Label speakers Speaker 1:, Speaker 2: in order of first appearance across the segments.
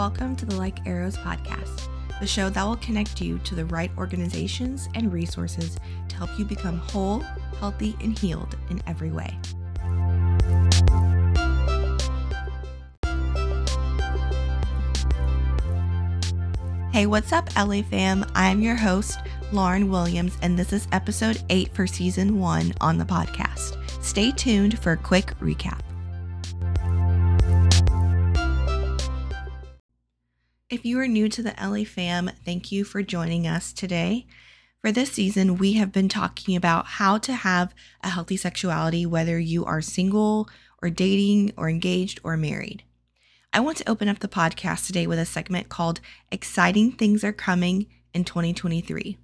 Speaker 1: Welcome to the Like Arrows podcast, the show that will connect you to the right organizations and resources to help you become whole, healthy, and healed in every way. Hey, what's up, LA fam? I'm your host, Lauren Williams, and this is episode 8 for season 1 on the podcast. Stay tuned for a quick recap. If you are new to the LA fam, thank you for joining us today. For this season, we have been talking about how to have a healthy sexuality, whether you are single or dating or engaged or married. I want to open up the podcast today with a segment called Exciting Things Are Coming in 2023.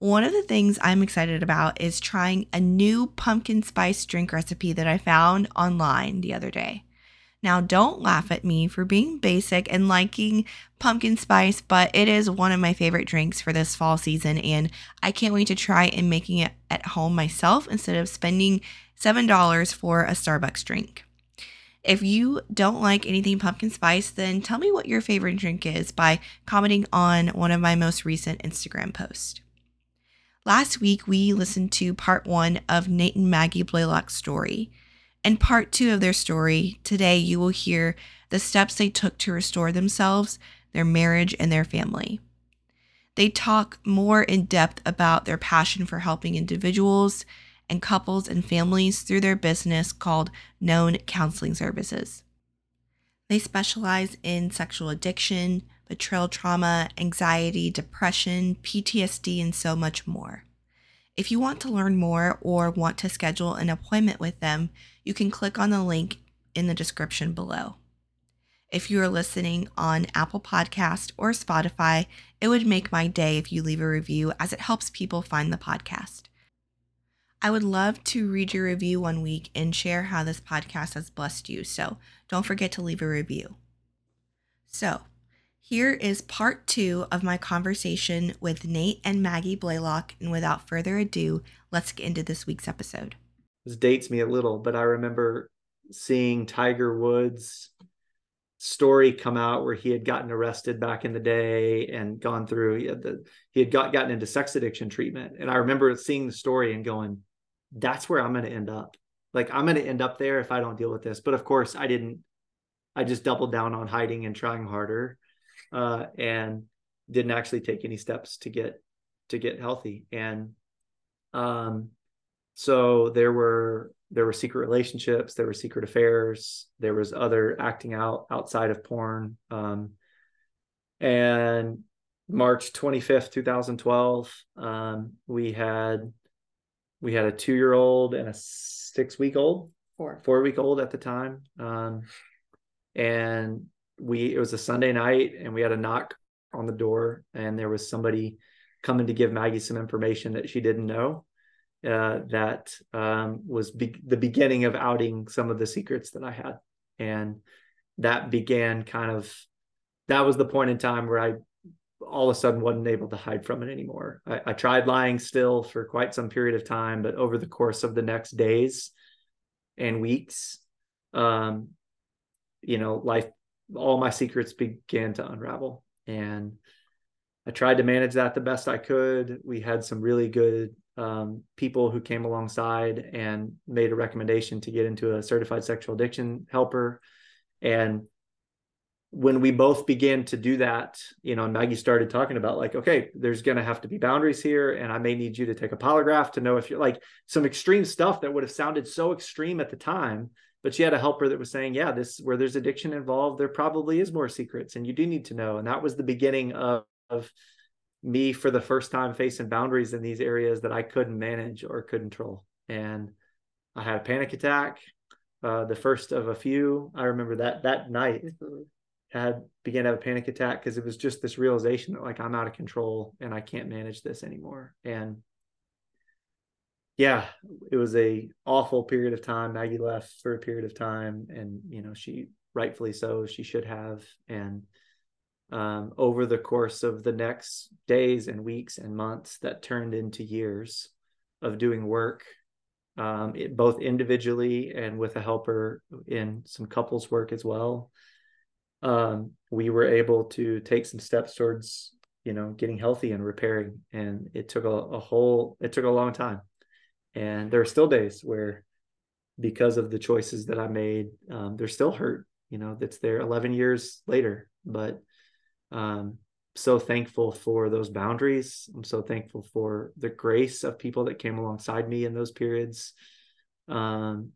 Speaker 1: One of the things I'm excited about is trying a new pumpkin spice drink recipe that I found online the other day. Now, don't laugh at me for being basic and liking pumpkin spice, but it is one of my favorite drinks for this fall season, and I can't wait to try and making it at home myself instead of spending $7 for a Starbucks drink. If you don't like anything pumpkin spice, then tell me what your favorite drink is by commenting on one of my most recent Instagram posts. Last week, we listened to part one of Nate and Maggie Blaylock's story. And part two of their story, today you will hear the steps they took to restore themselves, their marriage, and their family. They talk more in depth about their passion for helping individuals and couples and families through their business called Known Counseling Services. They specialize in sexual addiction, betrayal trauma, anxiety, depression, PTSD, and so much more. If you want to learn more or want to schedule an appointment with them, you can click on the link in the description below. If you are listening on Apple Podcast or Spotify, it would make my day if you leave a review as it helps people find the podcast. I would love to read your review one week and share how this podcast has blessed you, so don't forget to leave a review. So, here is part two of my conversation with Nate and Maggie Blaylock. And without further ado, let's get into this week's episode.
Speaker 2: This dates me a little, but I remember seeing Tiger Woods' story come out where he had gotten arrested back in the day and gone through he had, the, he had got gotten into sex addiction treatment. And i remember seeing the story and going that's where i'm going to end up. Like i'm going to end up there if i don't deal with this. But of course i didn't i just doubled down on hiding and trying harder uh, and didn't actually take any steps to get to get healthy. And um, so there were there were secret relationships, there were secret affairs, there was other acting out outside of porn. Um, and March 25th, 2012, um, we had we had a two year old and a six week old,
Speaker 1: four
Speaker 2: four week old at the time. Um, and we it was a Sunday night and we had a knock on the door and there was somebody coming to give Maggie some information that she didn't know. Uh, that um, was be- the beginning of outing some of the secrets that I had, and that began kind of that was the point in time where I all of a sudden wasn't able to hide from it anymore. I, I tried lying still for quite some period of time, but over the course of the next days and weeks, um, you know, life all my secrets began to unravel. And i tried to manage that the best i could. We had some really good um, people who came alongside and made a recommendation to get into a certified sexual addiction helper and when we both began to do that you know and maggie started talking about like okay there's going to have to be boundaries here and i may need you to take a polygraph to know if you're like some extreme stuff that would have sounded so extreme at the time but she had a helper that was saying, yeah, this where there's addiction involved, there probably is more secrets, and you do need to know. And that was the beginning of, of me for the first time facing boundaries in these areas that I couldn't manage or could control. And I had a panic attack, uh, the first of a few. I remember that that night mm-hmm. had began to have a panic attack because it was just this realization that like I'm out of control and I can't manage this anymore. And yeah, it was a awful period of time. Maggie left for a period of time, and you know she rightfully so. She should have. And um, over the course of the next days and weeks and months, that turned into years of doing work, um, it, both individually and with a helper in some couples work as well. um, we were able to take some steps towards you know getting healthy and repairing and it took a, a whole it took a long time and there are still days where because of the choices that i made um, they're still hurt you know that's there 11 years later but um, so thankful for those boundaries. I'm so thankful for the grace of people that came alongside me in those periods. Um,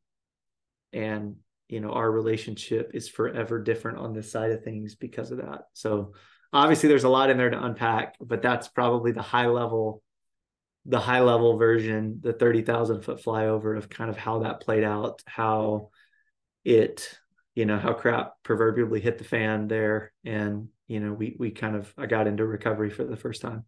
Speaker 2: and you know our relationship is forever different on this side of things because of that. So obviously there's a lot in there to unpack but that's probably the high level the high level version the 30,000 foot flyover of kind of how that played out how it you know how crap proverbially hit the fan there. And you know we we kind of i got into recovery for the first time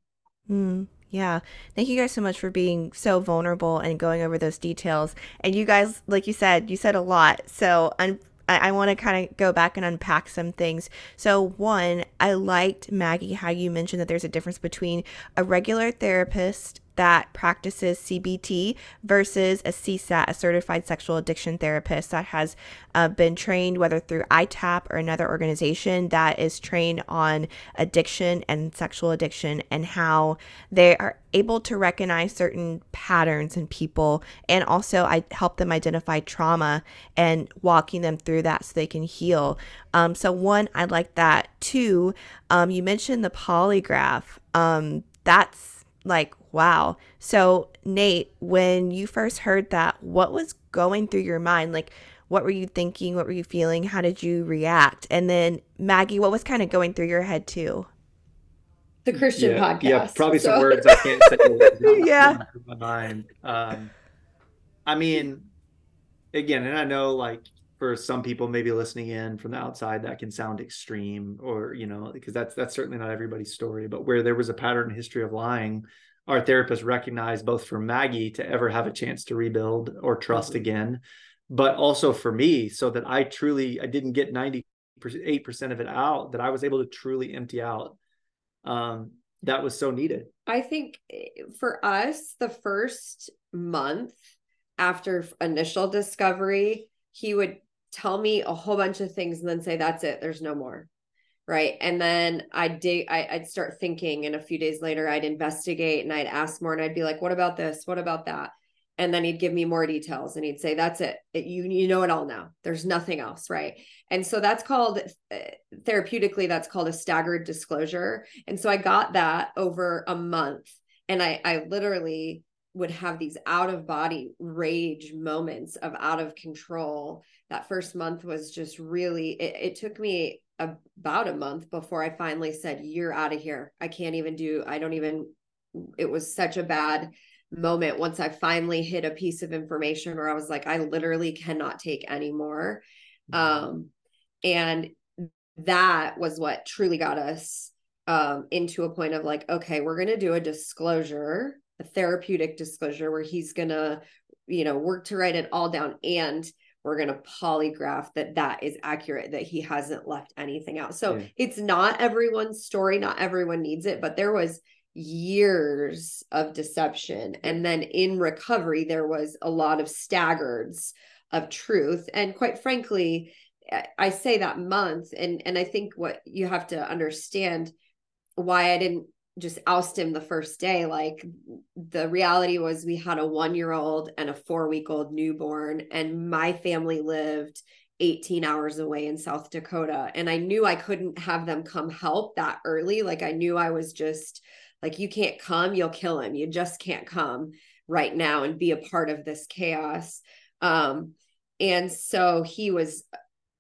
Speaker 1: mm. Yeah. Thank you guys so much for being so vulnerable and going over those details. And you guys, like you said, you said a lot. So un- I, I want to kind of go back and unpack some things. So, one, I liked, Maggie, how you mentioned that there's a difference between a regular therapist that practices CBT versus a CSAT, a certified sexual addiction therapist that has uh, been trained, whether through ITAP or another organization that is trained on addiction and sexual addiction and how they are able to recognize certain patterns in people. And also, I help them identify trauma and walking them through that so they can heal. Um, so, one, I like that. Two, um, you mentioned the polygraph. Um, that's like Wow. So, Nate, when you first heard that, what was going through your mind? Like, what were you thinking? What were you feeling? How did you react? And then, Maggie, what was kind of going through your head too?
Speaker 3: The Christian
Speaker 2: yeah,
Speaker 3: podcast.
Speaker 2: Yeah, probably so. some words I can't say.
Speaker 1: yeah.
Speaker 2: My mind. Um, I mean, again, and I know like for some people maybe listening in from the outside that can sound extreme or you know because that's that's certainly not everybody's story but where there was a pattern history of lying our therapist recognized both for Maggie to ever have a chance to rebuild or trust mm-hmm. again, but also for me, so that I truly I didn't get 98% of it out, that I was able to truly empty out. Um, that was so needed.
Speaker 3: I think eh, for us, the first month after initial discovery, he would tell me a whole bunch of things and then say, That's it, there's no more. Right? And then i'd dig I, would start thinking and a few days later i'd investigate and i'd ask more and i'd be like what about this? What about that? And then he'd give me more details and he'd say that's it, it you you know it all now. There's nothing else. Right? And so that's called uh, therapeutically that's called a staggered disclosure. And so i got that over a month and i i literally would have these out of body rage moments of out of control that first month was just really it, it took me about a month before I finally said, You're out of here. I can't even do, I don't even, it was such a bad moment once I finally hit a piece of information where I was like, I literally cannot take anymore. Mm-hmm. Um, and that was what truly got us um, into a point of like, okay, we're going to do a disclosure, a therapeutic disclosure where he's going to, you know, work to write it all down. And we're going to polygraph that that is accurate that he hasn't left anything out so yeah. it's not everyone's story not everyone needs it but there was years of deception and then in recovery there was a lot of staggards of truth and quite frankly i say that month and and i think what you have to understand why i didn't just oust him the first day like the reality was we had a 1 year old and a 4 week old newborn and my family lived 18 hours away in South Dakota and I knew I couldn't have them come help that early. Like I knew I was just like you can't come you'll kill him. You just can't come right now and be a part of this chaos. Um and so he was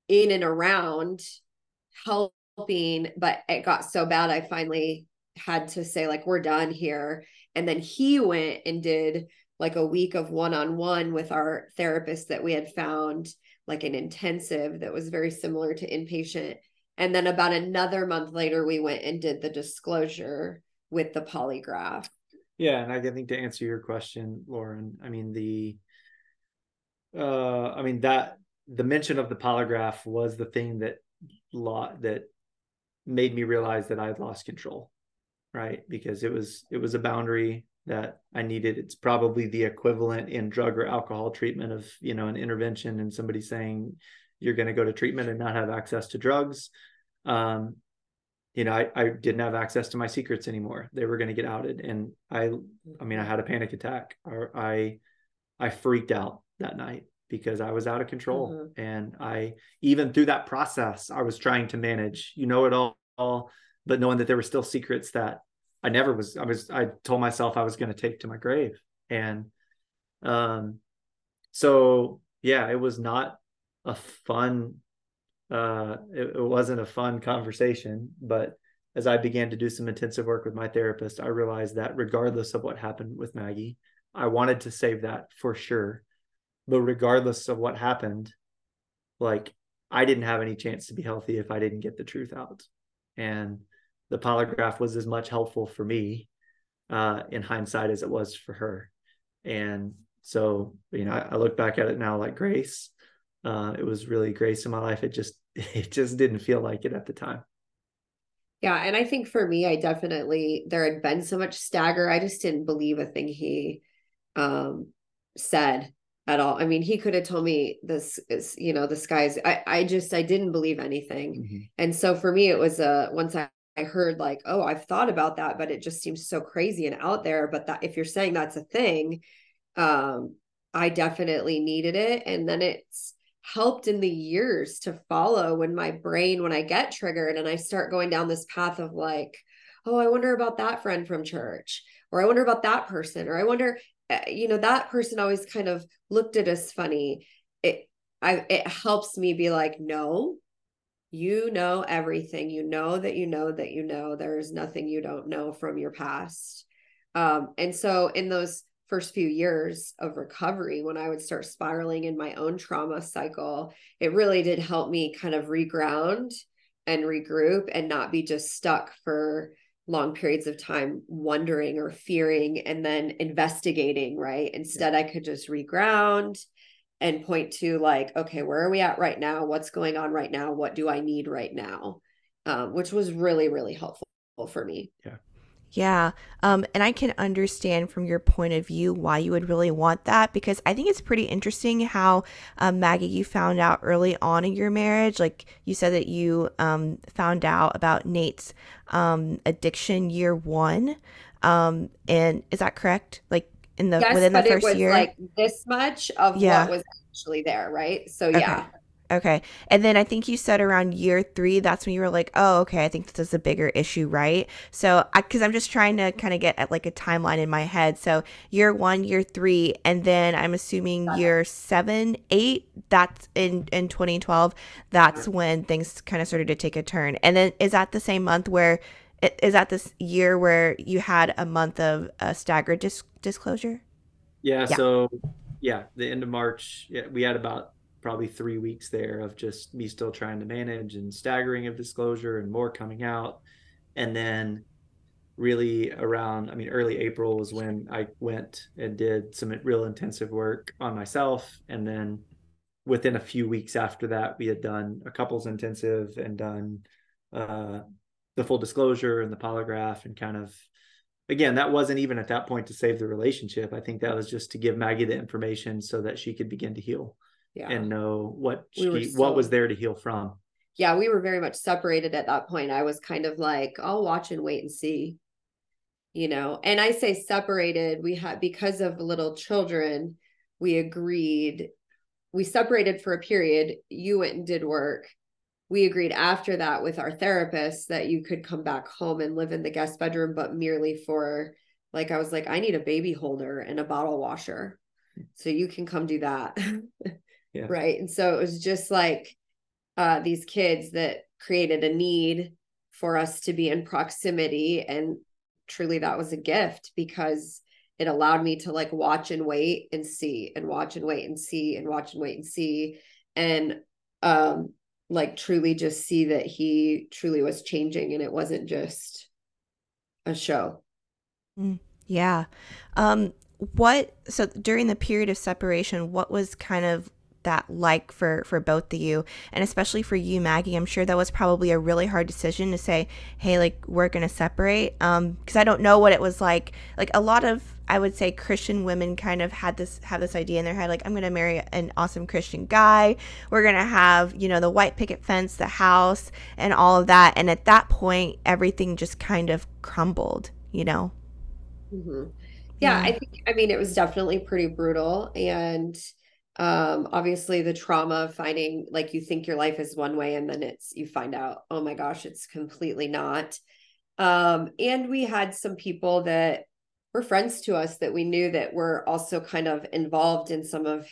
Speaker 3: in and around helping but it got so bad I finally had to say like we're done here. And then he went and did like a week of one-on-one with our therapist that we had found like an intensive that was very similar to inpatient. And then about another month later we went and did the disclosure with the polygraph.
Speaker 2: Yeah and i think to answer your question lauren i mean the uh i mean that the mention of the polygraph was the thing that lot that made me realize that i had lost control right? Because it was it was a boundary that I needed. It's probably the equivalent in drug or alcohol treatment of, you know, an intervention and somebody saying you're going to go to treatment and not have access to drugs. um, you know, I, I didn't have access to my secrets anymore. They were going to get outed. And I, I mean, I had a panic attack or I, I freaked out that night because I was out of control. Mm-hmm. And I, even through that process, I was trying to manage, you know, it all, all, but knowing that there were still secrets that I never was, I was, I told myself I was going to take to my grave. And, um, so yeah, it was not a fun uh, it, it wasn't a fun conversation. But as I began to do some intensive work with my therapist, I realized that regardless of what happened with Maggie, I wanted to save that for sure. But regardless of what happened, like I didn't have any chance to be healthy if I didn't get the truth out. And the polygraph was as much helpful for me uh, in hindsight as it was for her. And so, you know, I, I look back at it now like grace uh, it was really grace in my life. It just it just didn't feel like it at the time.
Speaker 3: Yeah, and I think for me, I definitely there had been so much stagger. I just didn't believe a thing he um, said at all. I mean, he could have told me this is, you know, the skies. I I just I didn't believe anything. Mm-hmm. And so for me, it was a once I I heard like, oh, I've thought about that, but it just seems so crazy and out there. But that if you're saying that's a thing, um, I definitely needed it. And then it's helped in the years to follow when my brain when i get triggered and i start going down this path of like oh i wonder about that friend from church or i wonder about that person or i wonder eh, you know that person always kind of looked at us funny it i it helps me be like no you know everything you know that you know that you know there is nothing you don't know from your past um and so in those first few years of recovery when I would start spiraling in my own trauma cycle, it really did help me kind of reground and regroup and not be just stuck for long periods of time wondering or fearing and then investigating, right? Instead, yeah. I could just reground and point to like, okay, where are we at right now? What's going on right now? What do I need right now? Um, which was really, really helpful for me.
Speaker 2: Yeah.
Speaker 1: Yeah. Um, and I can understand from your point of view why you would really want that because I think it's pretty interesting how, um, Maggie, you found out early on in your marriage. Like you said that you um, found out about Nate's um, addiction year one. Um, and is that correct? Like in the yes, within the first year?
Speaker 3: Like this much of yeah. what was actually there, right? So, yeah.
Speaker 1: Okay. And then I think you said around year three, that's when you were like, oh, okay, I think this is a bigger issue, right? So, because I'm just trying to kind of get at like a timeline in my head. So, year one, year three, and then I'm assuming year seven, eight, that's in, in 2012, that's when things kind of started to take a turn. And then is that the same month where, is that this year where you had a month of a staggered dis- disclosure?
Speaker 2: Yeah, yeah. So, yeah, the end of March, yeah, we had about probably three weeks there of just me still trying to manage and staggering of disclosure and more coming out. And then really around, I mean, early April was when I went and did some real intensive work on myself. And then within a few weeks after that, we had done a couples intensive and done uh, the full disclosure and the polygraph and kind of again that wasn't even at that point to save the relationship i think that was just to give maggie the information so that she could begin to heal yeah. and know what we so, what was there to heal from.
Speaker 3: Yeah, we were very much separated at that point. I was kind of like, I'll watch and wait and see. You know, and I say separated, we had because of little children, we agreed we separated for a period. You went and did work. We agreed after that with our therapist that you could come back home and live in the guest bedroom, but merely for like I was like, I need a baby holder and a bottle washer. So you can come do that.
Speaker 2: Yeah.
Speaker 3: Right. And so it was just like uh, these kids that created a need for us to be in proximity. And truly, that was a gift because it allowed me to like watch and wait and see and watch and wait and see and watch and wait and see. And um, like truly just see that he truly was changing and it wasn't just a show.
Speaker 1: Mm, yeah. Um, what so during the period of separation, what was kind of that like for for both of you and especially for you maggie i'm sure that was probably a really hard decision to say hey like we're gonna separate um because i don't know what it was like like a lot of i would say christian women kind of had this have this idea in their head like i'm gonna marry an awesome christian guy. We're gonna have you know the white picket fence the house and all of that and at that point everything just kind of crumbled you know?
Speaker 3: Mm-hmm. yeah, yeah. I think i mean it was definitely pretty brutal and um obviously the trauma of finding like you think your life is one way and then it's you find out oh my gosh it's completely not. Um and we had some people that were friends to us that we knew that were also kind of involved in some of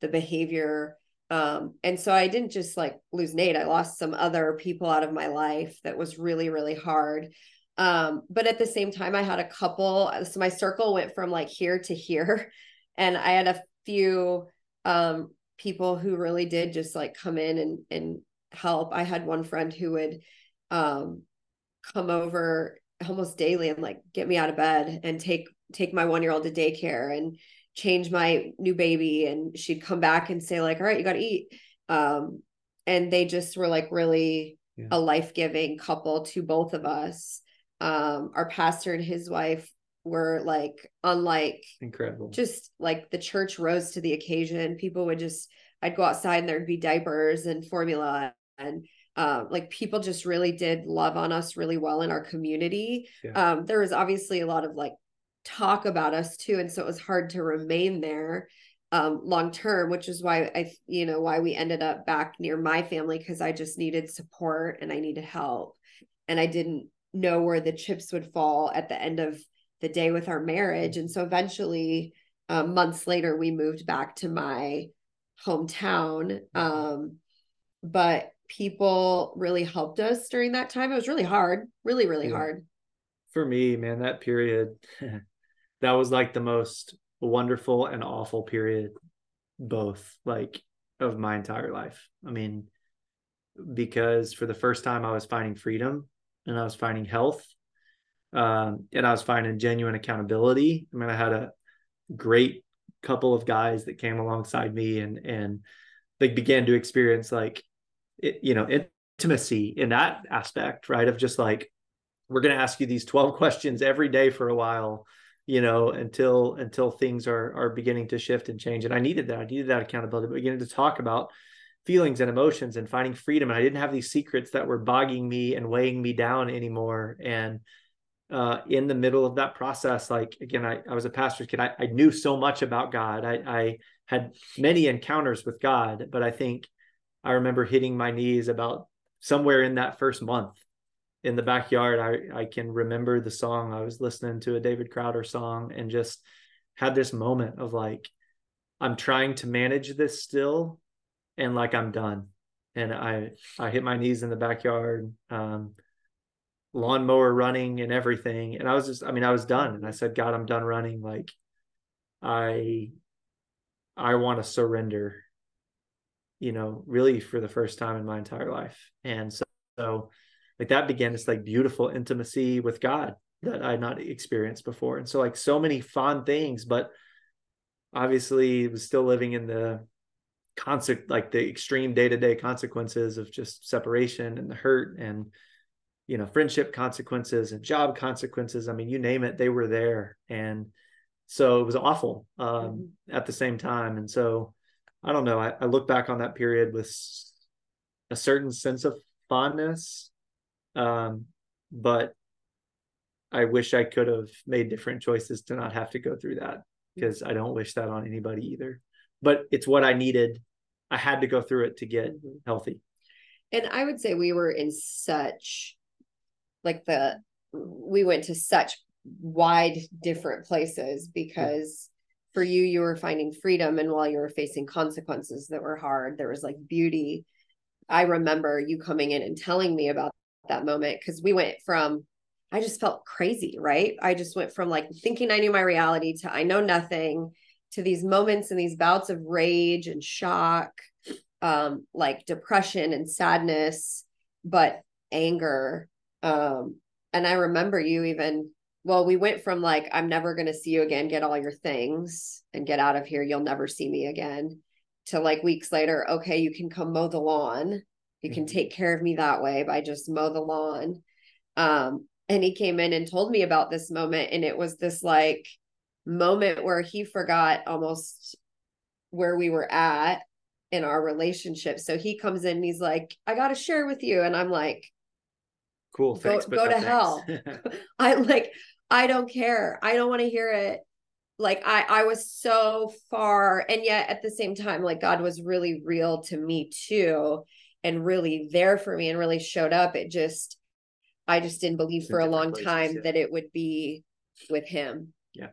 Speaker 3: the behavior. Um and so i didn't just like lose nate i lost some other people out of my life that was really really hard. Um but at the same time i had a couple so my circle went from like here to here and i had a few um, people who really did just like come in and and help. I had one friend who would um, come over almost daily and like get me out of bed and take take my one year old to daycare and change my new baby and she'd come back and say like all right you got to eat um, and they just were like really yeah. a life-giving couple to both of us um, our pastor and his wife were like unlike
Speaker 2: incredible.
Speaker 3: just like the church rose to the occasion. People would just i'd go outside and there'd be diapers and formula and um, like people just really did love on us really well in our community. Yeah. um, there was obviously a lot of like talk about us too and so it was hard to remain there um, long term which is why i you know why we ended up back near my family because i just needed support and i needed help. And i didn't know where the chips would fall at the end of the day with our marriage. And so eventually, um, months later, we moved back to my hometown. Um, but people really helped us during that time. It was really hard, really, really yeah. hard.
Speaker 2: For me, man, that period, that was like the most wonderful and awful period, both like of my entire life. I mean, because for the first time I was finding freedom and I was finding health um, and I was finding genuine accountability. I mean, I had a great couple of guys that came alongside me and and they began to experience like it, you know intimacy in that aspect, right? Of just like we're going to ask you these 12 questions every day for a while you know until until things are are beginning to shift and change. And i needed that. I needed that accountability. But beginning to talk about feelings and emotions and finding freedom. And i didn't have these secrets that were bogging me and weighing me down anymore. And uh, in the middle of that process, like again, I, I was a pastor's kid. I, I knew so much about God. I, I had many encounters with God, but I think I remember hitting my knees about somewhere in that first month in the backyard. I, I can remember the song. I was listening to a David Crowder song and just had this moment of like, I'm trying to manage this still and like I'm done. And I I hit my knees in the backyard. Um, lawnmower running and everything. And I was just, I mean, I was done. And I said, God, I'm done running. Like, I, I want to surrender, you know, really for the first time in my entire life. And so, so like that began this like beautiful intimacy with God that I had not experienced before. And so like so many fond things, but obviously was still living in the concept, like the extreme day-to-day consequences of just separation and the hurt and you know friendship consequences and job consequences. I mean you name it they were there. And so it was awful um, mm-hmm. at the same time. And so i don't know I, I, look back on that period with a certain sense of fondness um, but i wish i could have made different choices to not have to go through that because i don't wish that on anybody either. But it's what i needed. I had to go through it to get mm-hmm. healthy.
Speaker 3: And i would say we were in such like the we went to such wide different places because for you you were finding freedom and while you were facing consequences that were hard there was like beauty. I remember you coming in and telling me about that moment because we went from i just felt crazy right? I just went from like thinking i knew my reality to i know nothing to these moments and these bouts of rage and shock um like depression and sadness but anger um, and I remember you even, well, we went from like, I'm never going to see you again, get all your things and get out of here. You'll never see me again. to like weeks later, okay, you can come mow the lawn. You can
Speaker 2: Mhm.
Speaker 3: take care of me that way by just mow the lawn. Um, and he came in and told me about this moment, and it was this like moment where he forgot almost where we were at in our relationship. So he comes in and he's like, I got to share with you. And I'm like,
Speaker 2: Cool.
Speaker 3: Go-
Speaker 2: Thanks. but
Speaker 3: go
Speaker 2: no
Speaker 3: to hell. I like, I don't care. I don't want to hear it. Like I, I was so far, and yet at the same time, like God was really real to me too, and really there for me, and really showed up. It just, I just didn't believe
Speaker 2: In
Speaker 3: for a long
Speaker 2: places,
Speaker 3: time
Speaker 2: yeah.
Speaker 3: that it would be with him. Yeah.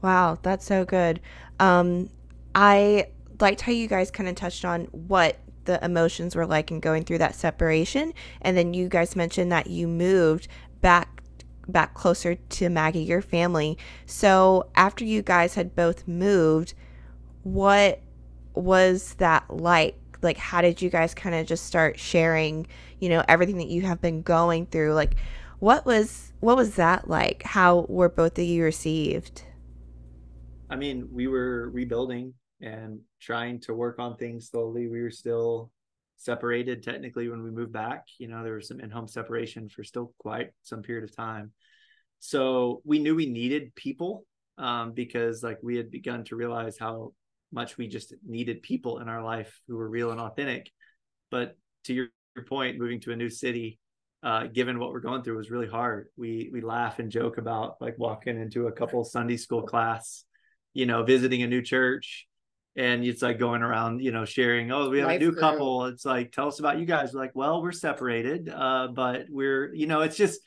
Speaker 1: Wow, that's so good. Um, I liked how you guys kind of touched on what the emotions were like in going through that separation, and then you guys mentioned that you moved back back closer to Maggie, your family. So after you guys had both moved, what was that like? Like, how did you guys kind of just start sharing, you know, everything that you have been going through? Like, what was what was that like? How were both of you received?
Speaker 2: I mean, we were rebuilding and trying to work on things slowly. We were still separated technically when we moved back. You know, there was some in home separation for still quite some period of time. So we knew we needed people um, because, like, we had begun to realize how much we just needed people in our life who were real and authentic. But to your, your point, moving to a new city, uh, given what we're going through, was really hard. We we laugh and joke about like walking into a couple Sunday school class you know, visiting a new church and it's like going around, you know, sharing, oh, we have
Speaker 3: Life
Speaker 2: a new
Speaker 3: group.
Speaker 2: couple. It's like, tell us about you guys. We're like, well, we're separated, uh, but we're, you know, it's just,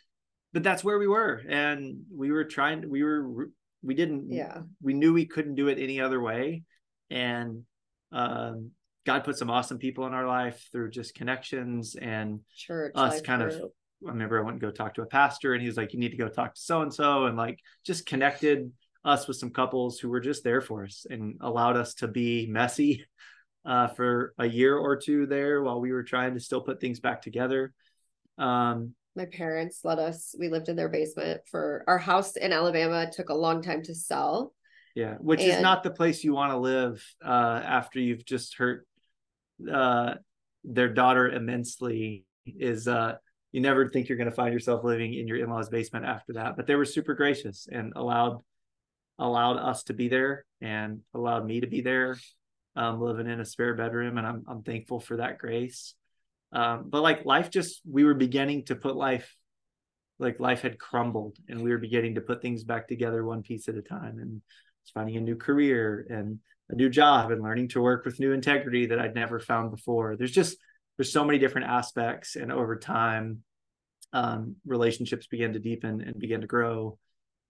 Speaker 2: but that's where we were. And we were trying, we were, we didn't,
Speaker 3: Yeah.
Speaker 2: we knew we couldn't do it any other way. And um, God put some awesome people in our life through just connections and
Speaker 3: Church.
Speaker 2: us kind of. I remember I went and go talk to a pastor and he was like, you need to go talk to so and so and like just connected us with some couples who were just there for us and allowed us to be messy uh, for a year or two there while we were trying to still put things back together. Um,
Speaker 3: my parents let us we lived in their basement for our house in alabama took a long time to sell
Speaker 2: yeah, which is not the place you want to live uh, after you've just hurt uh, their daughter immensely. Is uh, you never think you're going to find yourself living in your in-laws' basement after that. But they were super gracious and allowed allowed us to be there and allowed me to be there, um, living in a spare bedroom, and I'm I'm thankful for that grace. Um, but like life, just we were beginning to put life, like life had crumbled, and we were beginning to put things back together one piece at a time, and finding a new career and a new job and learning to work with new integrity that I'd never found before. There's just there's so many different aspects, and over time, um, relationships began to deepen and began to grow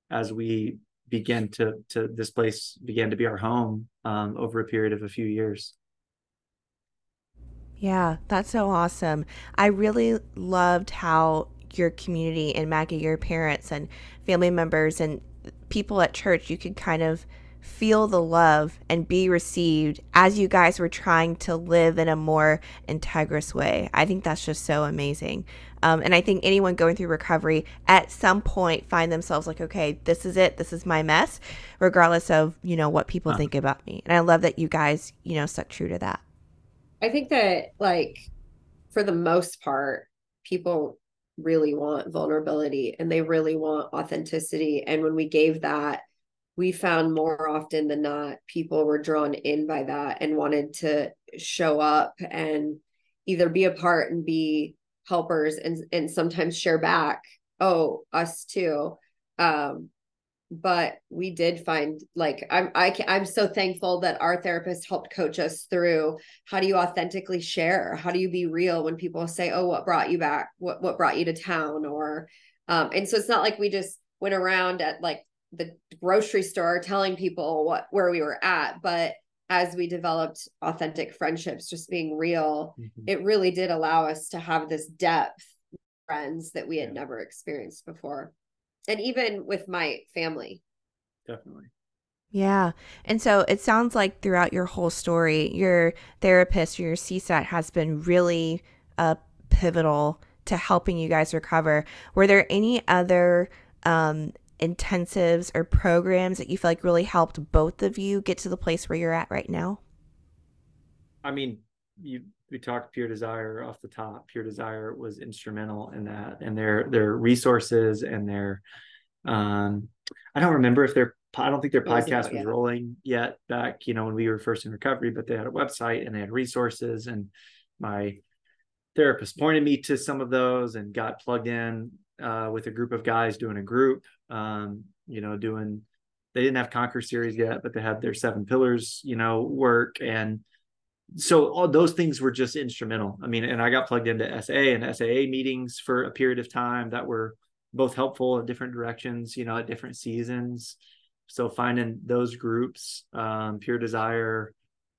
Speaker 2: as we began to to this place began to be our home um, over a period of a few years.
Speaker 1: Yeah, that's so awesome. I really loved how your community and Maggie, your parents and family members and people at church, you could kind of feel the love and be received as you guys were trying to live in a more integrous way. I think that's just so amazing. Um, and I think anyone going through recovery at some point find themselves like, okay, this is it. This is my mess, regardless of, you know, what people
Speaker 2: Huh.
Speaker 1: think about me. And I love that you guys, you know, stuck true to that.
Speaker 3: i think that like for the most part people really want vulnerability and they really want authenticity and when we gave that we found more often than not people were drawn in by that and wanted to show up and either be a part and be helpers and and sometimes share back oh us too. Um but we did find like i'm I, ca- i'm so thankful that our therapist helped coach us through how do you authentically share? How do you be real when people say oh what brought you back? What what brought you to town or um and so it's not like we just went around at like the grocery store telling people what where we were at but as we developed authentic friendships just being real it really did allow us to have this depth friends that we had
Speaker 2: Yeah.
Speaker 3: never experienced before and even with my family
Speaker 2: Definitely.
Speaker 1: Yeah. And so it sounds like throughout your whole story, your therapist or your CSAT has been really uh, pivotal to helping you guys recover. Were there any other um, intensives or programs that you feel like really helped both of you get to the place where you're at right now?
Speaker 2: I mean, you we talked Pure Desire off the top. Pure Desire was instrumental in that, and their their resources and their um, I don't remember if their I don't think their podcast was rolling yet back, you know, when we were first in recovery, but they had a website and they had resources. And my therapist pointed me to some of those and got plugged in uh, with a group of guys doing a group, um, you know, doing, they didn't have Conquer series yet, but they had their seven pillars, you know, work. And so all those things were just instrumental. I mean, and I got plugged into SA and SAA meetings for a period of time that were both helpful in different directions, you know, at different seasons. So finding those groups, um, Pure Desire,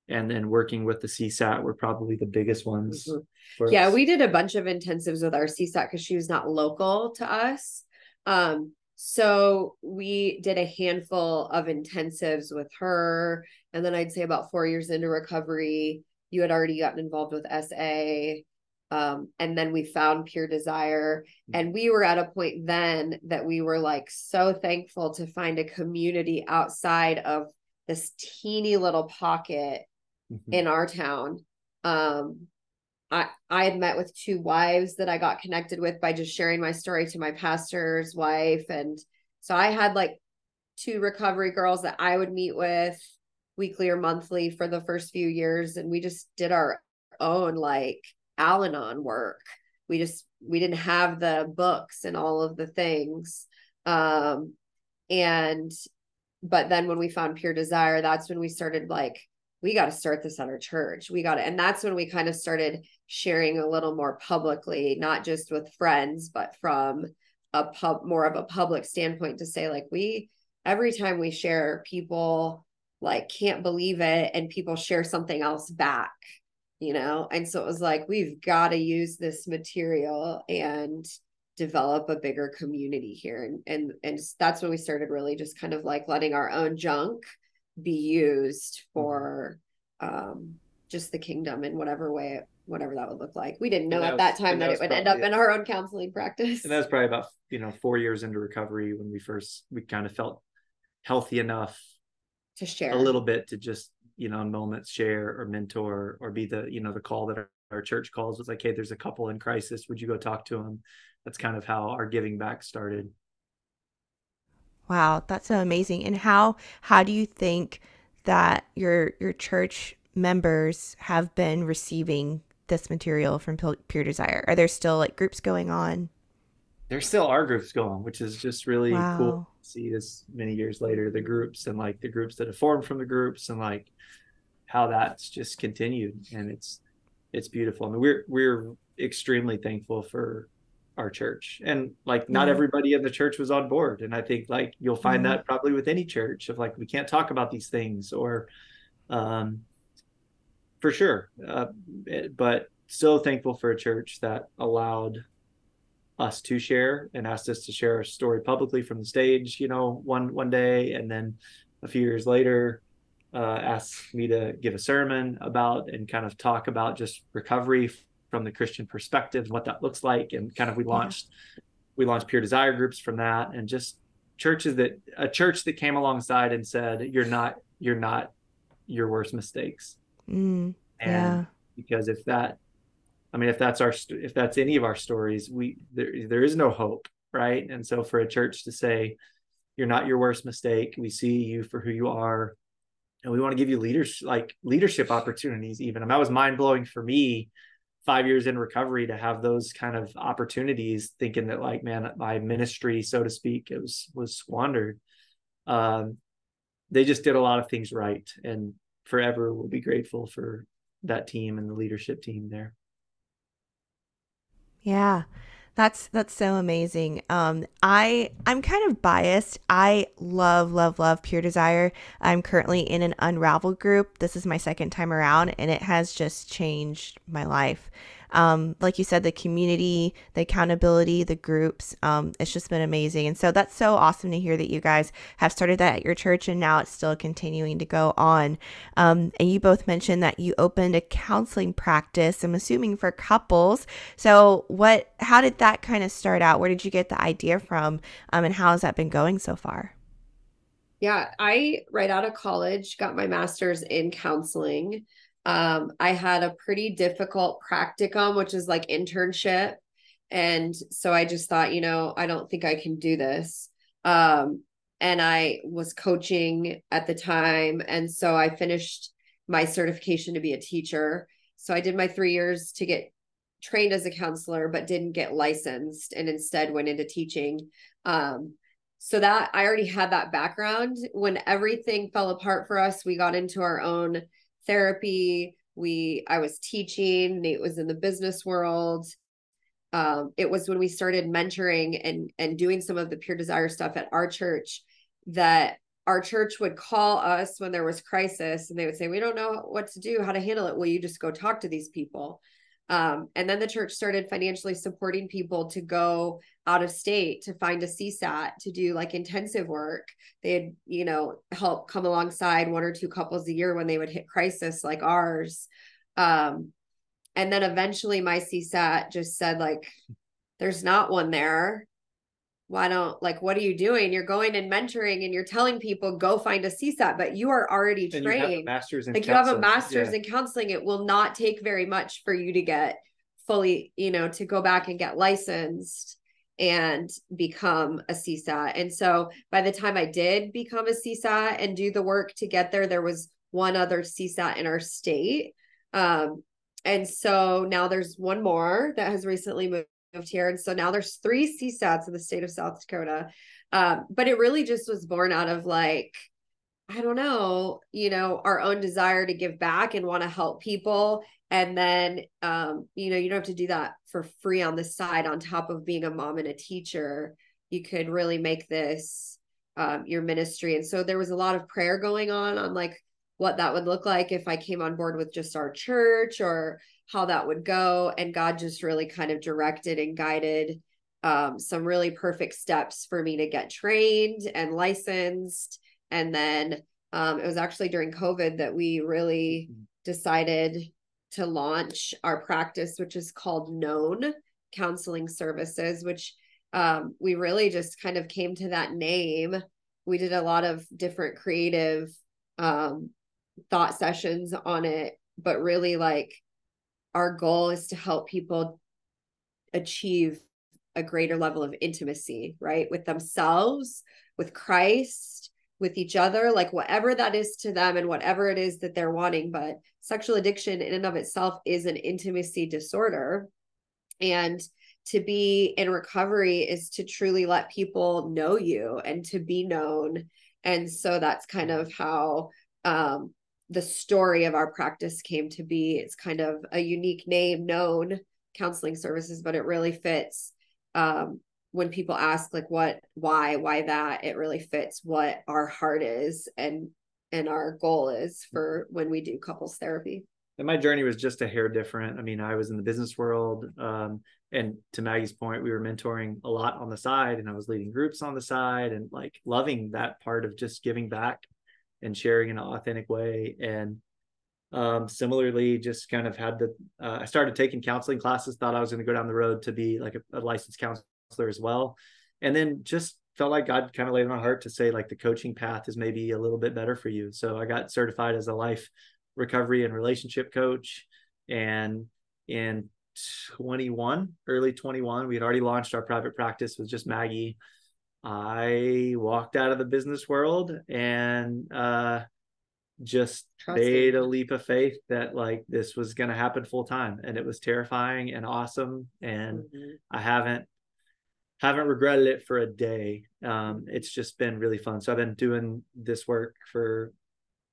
Speaker 2: and then working with the CSAT were probably the biggest ones.
Speaker 3: Mm-hmm. Yeah, us. we did a bunch of intensives with our CSAT because she was not local to us. Um, so we did a handful of intensives with her. And then I'd say about four years into recovery, you had already gotten involved with SA. Um, and then we found Pure Desire. Mm-hmm. And we were at a point then that we were like so thankful to find a community outside of this teeny little pocket mm-hmm. in our town. Um, I, I had met with two wives that I got connected with by just sharing my story to my pastor's wife. And so I had like two recovery girls that I would meet with weekly or monthly for the first few years. And we just did our own like Al Anon work. We just we didn't have the books and all of the things. Um and but then when we found pure desire, that's when we started like, we got to start this at our church. We got it. And that's when we kind of started sharing a little more publicly, not just with friends, but from a pub more of a public standpoint to say, like, we every time we share, people like can't believe it and people share something else back you know and so it was like we've got to use this material and develop a bigger community here and and and that's when we started really just kind of like letting our own junk be used for um just the kingdom in whatever way whatever that would look like. We didn't know that at was, that time that, that it would end up in our own counseling practice.
Speaker 2: And that was probably about you know four years into recovery when we first we kind of felt healthy enough
Speaker 3: to share.
Speaker 2: a little bit to just you know in moments share or mentor or be the you know the call that our, our church calls. Was like hey there's a couple in crisis. Would you go talk to them that's kind of how our giving back started
Speaker 1: wow that's so amazing and how how do you think that your your church members have been receiving this material from pure desire are there still like groups going on
Speaker 2: there still are groups going, which is just really wow. cool to see this many years later, the groups and like the groups that have formed from the groups and like how that's just continued. And it's it's beautiful. I mean, we're we're extremely thankful for our church. And like not mm-hmm. everybody in the church was on board. And I think like you'll find mm-hmm. that probably with any church of like we can't talk about these things or um for sure. Uh, but so thankful for a church that allowed us to share and asked us to share our story publicly from the stage, you know, one one day, and then a few years later, uh, asked me to give a sermon about and kind of talk about just recovery from the Christian perspective, what that looks like, and kind of we launched yeah. we launched Pure Desire groups from that, and just churches that a church that came alongside and said, "You're not you're not your worst mistakes,"
Speaker 1: mm, yeah.
Speaker 2: because if that I mean, if that's our if that's any of our stories, we there there is no hope, right? And so for a church to say, "You're not your worst mistake. We see you for who you are, and we want to give you leaders like leadership opportunities." Even and that was mind blowing for me, five years in recovery to have those kind of opportunities, thinking that like, man, my ministry, so to speak, it was was squandered. Um, they just did a lot of things right, and forever we'll be grateful for that team and the leadership team there.
Speaker 1: Yeah. That's that's so amazing. Um, I I'm kind of biased. I love love love Pure Desire. I'm currently in an Unravel group. This is my second time around, and it has just changed my life. Um, like you said, the community, the accountability, the groups. Um, it's just been amazing. And so that's so awesome to hear that you guys have started that at your church and now it's still continuing to go on. Um, and you both mentioned that you opened a counseling practice, I'm assuming for couples. So, what, how did that kind of start out? Where did you get the idea from? Um, and how has that been going so far?
Speaker 3: Yeah, I right out of college got my master's in counseling. Um, I had a pretty difficult practicum, which is like internship. And so I just thought, you know, I don't think I can do this. Um, and I was coaching at the time. And so I finished my certification to be a teacher. So I did my three years to get trained as a counselor, but didn't get licensed and instead went into teaching. Um, so that I already had that background. When everything fell apart for us, we got into our own therapy. We I was teaching, Nate was in the business world. Um, it was when we started mentoring and and doing some of the pure desire stuff at our church that our church would call us when there was crisis and they would say we don't know what to do how to handle it will you just go talk to these people um, and then the church started financially supporting people to go out of state to find a CSAT to do like intensive work. They'd, you know, help come alongside one or two couples a year when they would hit crisis like ours. Um, and then eventually my CSAT just said, like, there's not one there why don't like what are you doing you're going and mentoring and you're telling people go find a csat but you are already trained
Speaker 2: masters in
Speaker 3: like
Speaker 2: counseling.
Speaker 3: you have a master's
Speaker 2: yeah.
Speaker 3: in counseling it will not take very much for you to get fully you know to go back and get licensed and become a csat and so by the time i did become a csat and do the work to get there there was one other csat in our state um and so now there's one more that has recently moved moved here. And so now there's three CSATs in the state of South Dakota. Um, but it really just was born out of like, I don't know, you know, our own desire to give back and want to help people. And then, um, you know, you don't have to do that for free on the side on top of being a mom and a teacher. You could really make this um, your ministry. And so there was a lot of prayer going on on like what that would look like if I came on board with just our church or how that would go. And God just really kind of directed and guided um, some really perfect steps for me to get trained and licensed. And then um, it was actually during COVID that we really mm-hmm. decided to launch our practice, which is called Known Counseling Services, which um, we really just kind of came to that name. We did a lot of different creative um, thought sessions on it, but really like our goal is to help people achieve a greater level of intimacy, right? With themselves, with Christ, with each other, like whatever that is to them and whatever it is that they're wanting. But sexual addiction in and of itself is an intimacy disorder. And to be in recovery is to truly let people know you and to be known. And so that's kind of how um, the story of our practice came to be. It's kind of a unique name, known counseling services, but it really fits um, when people ask like what, why, why that. It really fits what our heart is and and our goal is for when we do couples therapy.
Speaker 2: And my journey was just a hair different. I mean, I was in the business world, um, and to Maggie's point, we were mentoring a lot on the side, and I was leading groups on the side, and like loving that part of just giving back and sharing in an authentic way. And um, similarly, just kind of had the, uh, I started taking counseling classes, thought I was going to go down the road to be like a, a licensed counselor as well. And then just felt like God kind of laid on my heart to say like the coaching path is maybe a little bit better for you. So I got certified as a life recovery and relationship coach. And in 21, early 21, we had already launched our private practice with just Maggie. I walked out of the business world and uh, just Trusting. made a leap of faith that like this was going to happen full time, and it was terrifying and awesome. And mm-hmm. I haven't haven't regretted it for a day. Um, it's just been really fun. So I've been doing this work for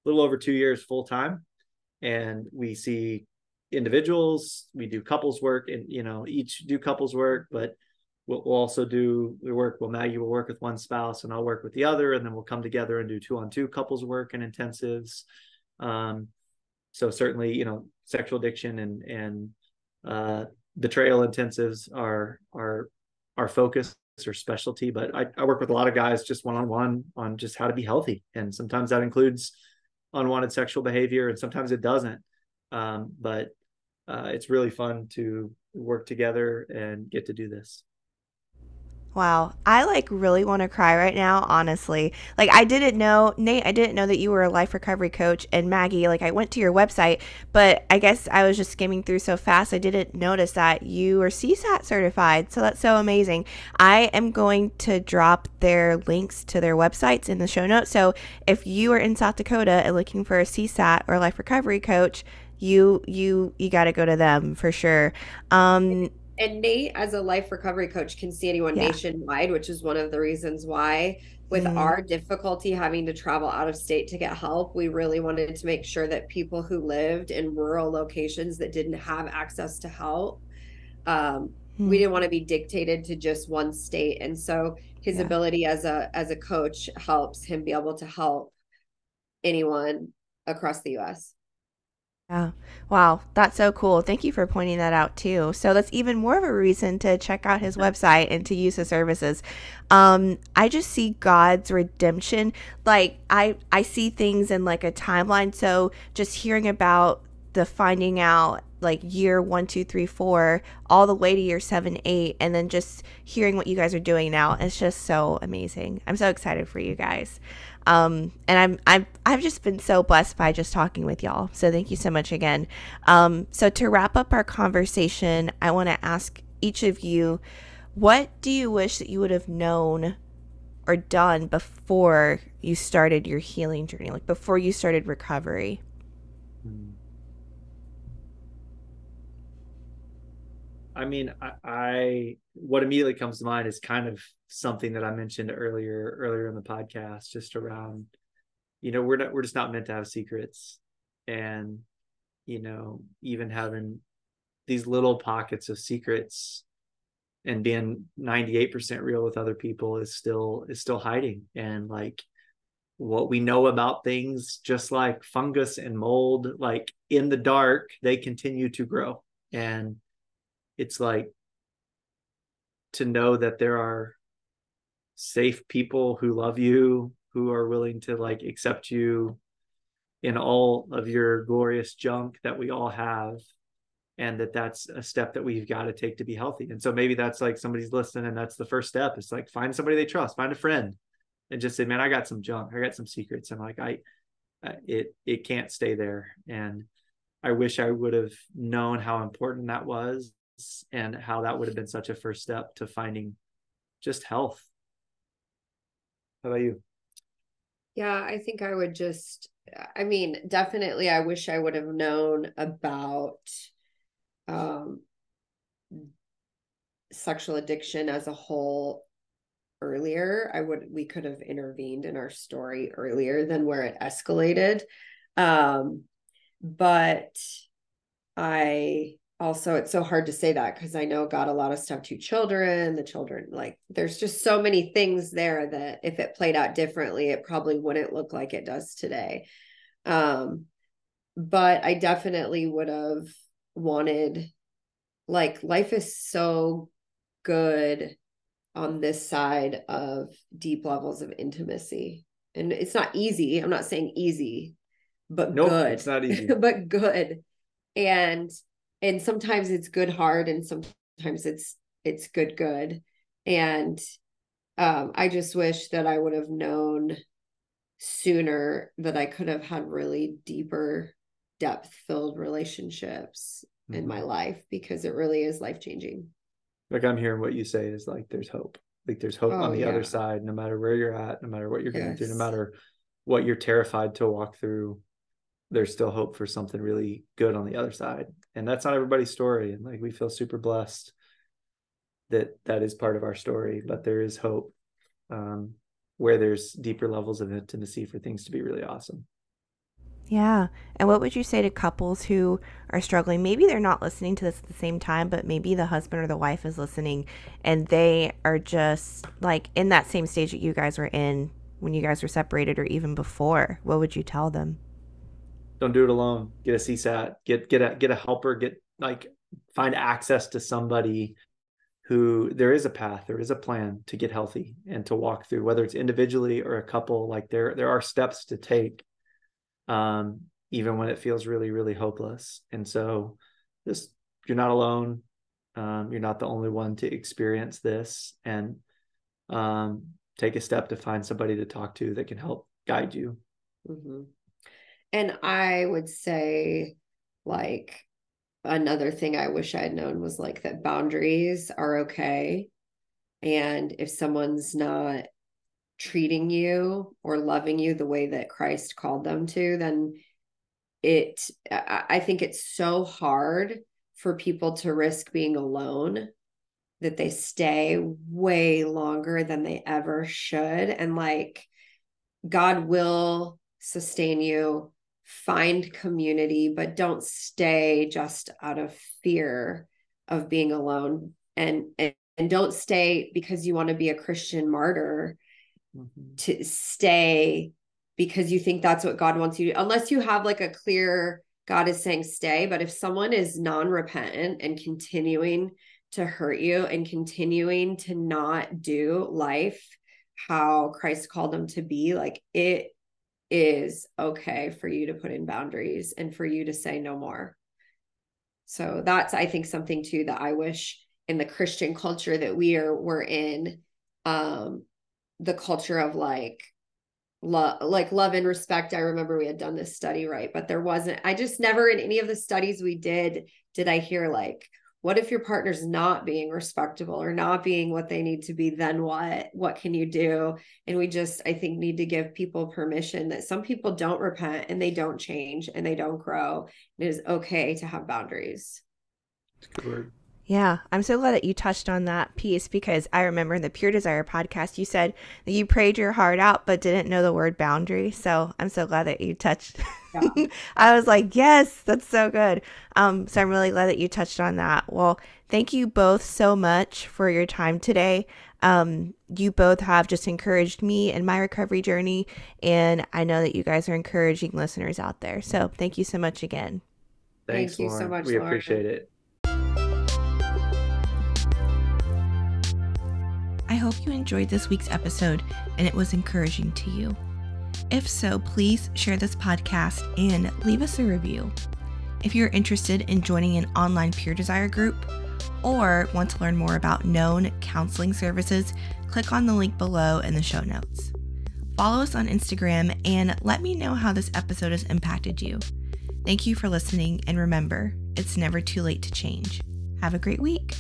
Speaker 2: a little over two years full time, and we see individuals, we do couples work, and you know each do couples work, but we'll, we'll also do the work. Well, Maggie will work with one spouse and I'll work with the other, and then we'll come together and do two on two couples work and intensives. Um, so certainly, you know, sexual addiction and and uh, betrayal intensives are are our focus or specialty, but I, I work with a lot of guys just one on one on just how to be healthy, and sometimes that includes unwanted sexual behavior, and sometimes it doesn't. Um, but uh, it's really fun to work together and get to do this.
Speaker 1: Wow. I like really want to cry right now, honestly. Like I didn't know, Nate, I didn't know that you were a life recovery coach and Maggie, like I went to your website, but I guess I was just skimming through so fast I didn't notice that you are CSAT certified. So that's so amazing. I am going to drop their links to their websites in the show notes. So if you are in South Dakota and looking for a CSAT or life recovery coach, you you you got to go to them for sure. Um
Speaker 3: and Nate, as a life recovery coach, can see anyone yeah. nationwide, which is one of the reasons why, with mm. our difficulty having to travel out of state to get help, we really wanted to make sure that people who lived in rural locations that didn't have access to help, um, mm. we didn't want to be dictated to just one state. And so his yeah. ability as a as a coach helps him be able to help anyone across the U.S.
Speaker 1: Yeah. Wow. That's so cool. Thank you for pointing that out too. So that's even more of a reason to check out his website and to use his services. Um, I just see God's redemption. Like I, I see things in like a timeline. So just hearing about the finding out like year one, two, three, four, all the way to year seven, eight, and then just hearing what you guys are doing now, it's just so amazing. I'm so excited for you guys. Um, and I'm I'm I've just been so blessed by just talking with y'all. So thank you so much again. Um, so to wrap up our conversation, I want to ask each of you, what do you wish that you would have known or done before you started your healing journey, like before you started recovery? Hmm.
Speaker 2: I mean, I, I, what immediately comes to mind is kind of something that I mentioned earlier earlier in the podcast, just around, you know, we're not we're just not meant to have secrets, and you know, even having these little pockets of secrets and being 98% real with other people is still is still hiding. And like what we know about things just like fungus and mold like in the dark they continue to grow. And it's like to know that there are safe people who love you who are willing to like accept you in all of your glorious junk that we all have and that that's a step that we've got to take to be healthy. And so maybe that's like somebody's listening and that's the first step. It's like find somebody they trust find a friend and just say man i got some junk. I got some secrets and like i it it can't stay there. And i wish i would have known how important that was and how that would have been such a first step to finding just health. How about you?
Speaker 3: Yeah, I think I would just, I mean, definitely, I wish I would have known about um, sexual addiction as a whole earlier. I would, we could have intervened in our story earlier than where it escalated. Um, but I, also it's so hard to say that because I know got a lot of stuff to children, the children like there's just so many things there that if it played out differently, it probably wouldn't look like it does today. Um, but I definitely would have wanted like life is so good on this side of deep levels of intimacy. And it's not easy. I'm not saying easy, but nope, good.
Speaker 2: It's not easy.
Speaker 3: but good. And and sometimes it's good hard and sometimes it's it's good good and um, i just wish that i would have known sooner that i could have had really deeper depth filled relationships mm-hmm. in my life because it really is life changing
Speaker 2: like i'm hearing what you say is like there's hope like there's hope oh, on the yeah. other side no matter where you're at no matter what you're going yes. through no matter what you're terrified to walk through there's still hope for something really good on the other side and that's not everybody's story and like we feel super blessed that that is part of our story but there is hope um, where there's deeper levels of intimacy for things to be really awesome.
Speaker 1: Yeah and what would you say to couples who are struggling? Maybe they're not listening to this at the same time but maybe the husband or the wife is listening and they are just like in that same stage that you guys were in when you guys were separated or even before what would you tell them
Speaker 2: don't do it alone. Get a CSAT. Get get a get a helper. Get like find access to somebody who there is a path there is a plan to get healthy and to walk through whether it's individually or a couple like there there are steps to take um even when it feels really really hopeless and so just you're not alone um you're not the only one to experience this and um take a step to find somebody to talk to that can help guide you
Speaker 3: mm-hmm. And i would say like another thing I wish I had known was like that boundaries are okay. And if someone's not treating you or loving you the way that Christ called them to, then it, I think it's so hard for people to risk being alone that they stay way longer than they ever should. And like, God will sustain you find community, but don't stay just out of fear of being alone. And, and, and don't stay because you want to be a Christian martyr mm-hmm. to stay because you think that's what God wants you to, unless you have like a clear God is saying stay. But if someone is non repentant and continuing to hurt you and continuing to not do life how Christ called them to be, like it is okay for you to put in boundaries and for you to say no more. So that's I think something too that I wish in the Christian culture that we are we're in um the culture of like love like love and respect i remember we had done this study right but there wasn't i just never in any of the studies we did did i hear like what if your partner's not being respectable or not being what they need to be then what? What can you do? And we just i think need to give people permission that some people don't repent and they don't change and they don't grow. It is okay to have boundaries
Speaker 1: yeah, I'm so glad that you touched on that piece because I remember in the Pure Desire podcast, you said that you prayed your heart out but didn't know the word boundary. So I'm so glad that you touched. Yeah. I was like, yes, that's so good. Um, so I'm really glad that you touched on that. Well, thank you both so much for your time today. Um, you both have just encouraged me in my recovery journey, and I know that you guys are encouraging listeners out there. So thank you so much again.
Speaker 2: Thanks, Thank you Lauren. so much. We Lauren. appreciate it.
Speaker 1: I hope you enjoyed this week's episode and it was encouraging to you. If so, please share this podcast and leave us a review. If you're interested in joining an online Pure Desire group or want to learn more about known counseling services, click on the link below in the show notes. Follow us on Instagram and let me know how this episode has impacted you. Thank you for listening, and remember, it's never too late to change. Have a great week.